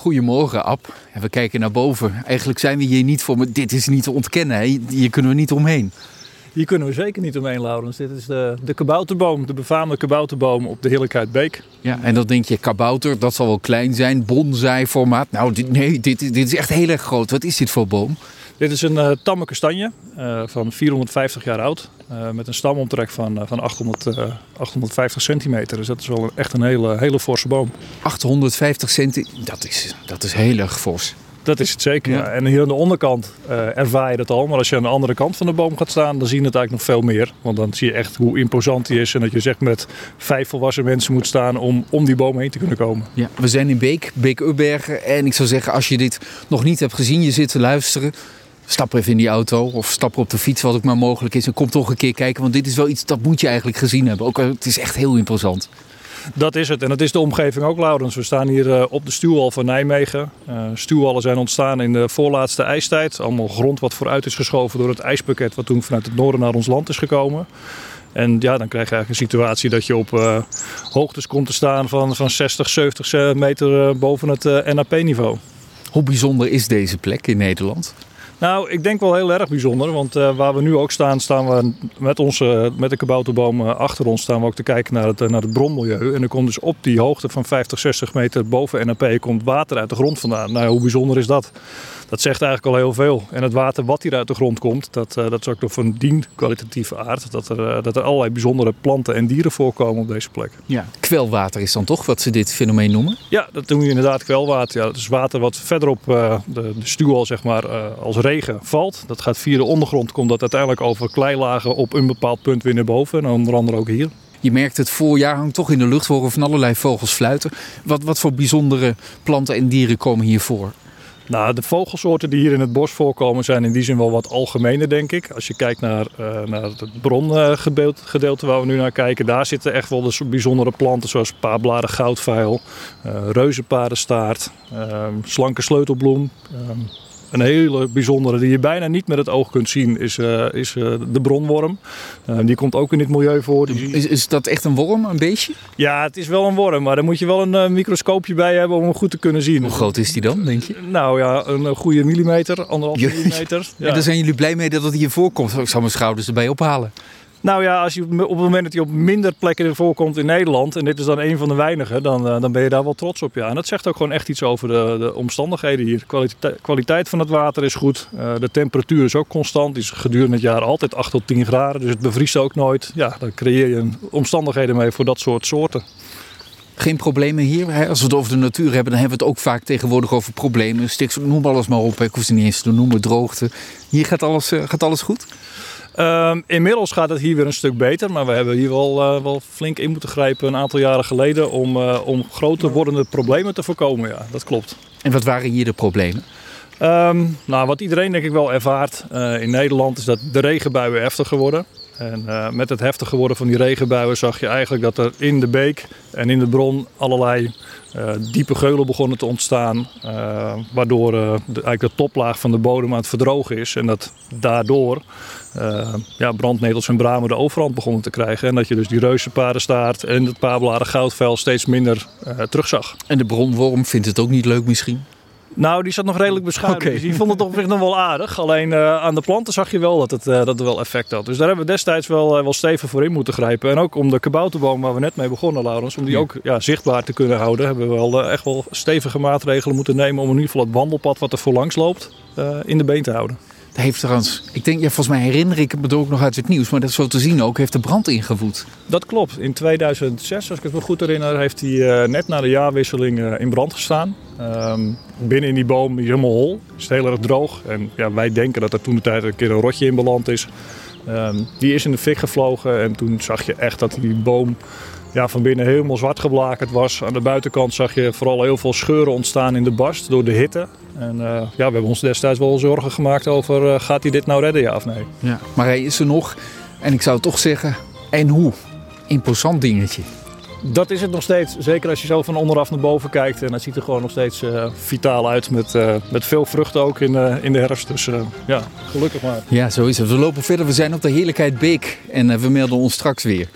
Goedemorgen, Ab. we kijken naar boven. Eigenlijk zijn we hier niet voor, maar dit is niet te ontkennen. Hier kunnen we niet omheen. Hier kunnen we zeker niet omheen, Laurens. Dit is de, de kabouterboom, de befaamde kabouterboom op de Heerlijkheid Ja, en dan denk je, kabouter, dat zal wel klein zijn, bonsai-formaat. Nou, dit, nee, dit, dit is echt heel erg groot. Wat is dit voor boom? Dit is een uh, tamme kastanje uh, van 450 jaar oud. Uh, met een stamomtrek van, van 800, 850 centimeter. Dus dat is wel een, echt een hele, hele forse boom. 850 centimeter, dat is, dat is heel erg fors. Dat is het zeker. Ja. En hier aan de onderkant uh, ervaar je dat al. Maar als je aan de andere kant van de boom gaat staan, dan zie je het eigenlijk nog veel meer. Want dan zie je echt hoe imposant die is. En dat je zegt met vijf volwassen mensen moet staan om om die boom heen te kunnen komen. Ja, we zijn in Beek, Beek Ubbergen. En ik zou zeggen, als je dit nog niet hebt gezien, je zit te luisteren. Stap even in die auto of stap op de fiets, wat ook maar mogelijk is. En kom toch een keer kijken, want dit is wel iets dat moet je eigenlijk gezien hebben. Ook, het is echt heel imposant. Dat is het. En dat is de omgeving ook, Laurens. We staan hier uh, op de stuwwal van Nijmegen. Uh, stuwwallen zijn ontstaan in de voorlaatste ijstijd. Allemaal grond wat vooruit is geschoven door het ijspakket wat toen vanuit het noorden naar ons land is gekomen. En ja, dan krijg je eigenlijk een situatie dat je op uh, hoogtes komt te staan van, van 60, 70 meter boven het NAP-niveau. Hoe bijzonder is deze plek in Nederland? Nou, ik denk wel heel erg bijzonder. Want uh, waar we nu ook staan, staan we met, onze, met de kabouterboom uh, achter ons staan we ook te kijken naar het, uh, naar het bronmilieu. En er komt dus op die hoogte van 50, 60 meter boven NAP komt water uit de grond vandaan. Nou, hoe bijzonder is dat? dat zegt eigenlijk al heel veel. En het water wat hier uit de grond komt, dat, uh, dat is ook nog van dien kwalitatieve aard. Dat er, uh, dat er allerlei bijzondere planten en dieren voorkomen op deze plek. Ja, kwelwater is dan toch wat ze dit fenomeen noemen? Ja, dat doen we inderdaad kwelwater. Ja, dat is water wat verderop de, de stuwal zeg maar, als regen valt. Dat gaat via de ondergrond, komt dat uiteindelijk over kleilagen op een bepaald punt weer naar boven. En onder andere ook hier. Je merkt het voorjaar hangt toch in de lucht, horen van allerlei vogels fluiten. Wat, wat voor bijzondere planten en dieren komen hier voor? Nou, de vogelsoorten die hier in het bos voorkomen zijn in die zin wel wat algemener, denk ik. Als je kijkt naar, uh, naar het brongedeelte waar we nu naar kijken, daar zitten echt wel de bijzondere planten zoals paarbladen goudvuil, uh, reuzenpaardenstaart, uh, slanke sleutelbloem. Een hele bijzondere die je bijna niet met het oog kunt zien is, uh, is uh, de bronworm. Uh, die komt ook in dit milieu voor. Is, is dat echt een worm, een beestje? Ja, het is wel een worm, maar daar moet je wel een microscoopje bij hebben om hem goed te kunnen zien. Hoe groot is die dan, denk je? Nou ja, een goede millimeter, anderhalf millimeter. Ja. En daar zijn jullie blij mee dat het hier voorkomt. Ik zal mijn schouders erbij ophalen. Nou ja, als je op het moment dat je op minder plekken voorkomt in Nederland, en dit is dan een van de weinigen, dan, uh, dan ben je daar wel trots op. Ja. En dat zegt ook gewoon echt iets over de, de omstandigheden hier. De kwaliteit, van het water is goed. Uh, de temperatuur is ook constant. Die is gedurende het jaar altijd 8 tot 10 graden. Dus het bevriest ook nooit. Ja, dan creëer je omstandigheden mee voor dat soort soorten. Geen problemen hier. Als we het over de natuur hebben, dan hebben we het ook vaak tegenwoordig over problemen. Stikstof, noem alles maar op. Ik hoef ze niet eens te noemen, droogte. Hier gaat alles, uh, gaat alles goed? Um, inmiddels gaat het hier weer een stuk beter, maar we hebben hier wel, uh, wel flink in moeten grijpen een aantal jaren geleden om, uh, om groter wordende problemen te voorkomen. Ja, dat klopt. En wat waren hier de problemen? Um, nou, wat iedereen denk ik wel ervaart uh, in Nederland is dat de regenbuien heftiger worden. En uh, met het heftiger worden van die regenbuien zag je eigenlijk dat er in de beek en in de bron allerlei uh, diepe geulen begonnen te ontstaan. Uh, waardoor de, eigenlijk de toplaag van de bodem aan het verdrogen is. En dat daardoor ja, brandnetels en bramen de overhand begonnen te krijgen. En dat je dus die reuzenpaardenstaart en het paarbladen goudvel steeds minder terugzag. En de bronworm vindt het ook niet leuk misschien? Nou, die zat nog redelijk beschadigd. Okay. Dus die vond het op zich nog wel aardig. Alleen uh, aan de planten zag je wel dat het, uh, dat het wel effect had. Dus daar hebben we destijds wel, uh, wel stevig voor in moeten grijpen. En ook om de kabouterboom waar we net mee begonnen, Laurens, om die ook ja, zichtbaar te kunnen houden, hebben we wel echt wel stevige maatregelen moeten nemen om in ieder geval het wandelpad wat er voorlangs loopt in de been te houden. Dat heeft trouwens, ik denk, ja, volgens mij herinner ik het me ook nog uit het nieuws, maar dat is zo te zien ook, heeft de brand ingevoed. Dat klopt. In 2006, als ik het me goed herinner, heeft hij uh, net na de jaarwisseling uh, in brand gestaan. Um, binnen in die boom is helemaal hol, is heel erg droog. En ja, wij denken dat er toen de tijd een keer een rotje in beland is. Um, die is in de fik gevlogen en toen zag je echt dat die boom ja, van binnen helemaal zwart geblakerd was. Aan de buitenkant zag je vooral heel veel scheuren ontstaan in de barst door de hitte. En uh, ja, we hebben ons destijds wel zorgen gemaakt over uh, gaat hij dit nou redden, ja of nee. Ja, maar hij is er nog. En ik zou toch zeggen, en hoe? Imposant dingetje. Dat is het nog steeds. Zeker als je zo van onderaf naar boven kijkt. En het ziet er gewoon nog steeds uh, vitaal uit. Met, uh, met veel vruchten ook in, uh, in de herfst. Dus ja, gelukkig maar. Ja, zo is het. We lopen verder. We zijn op de Heerlijkheid Beek. En we melden ons straks weer.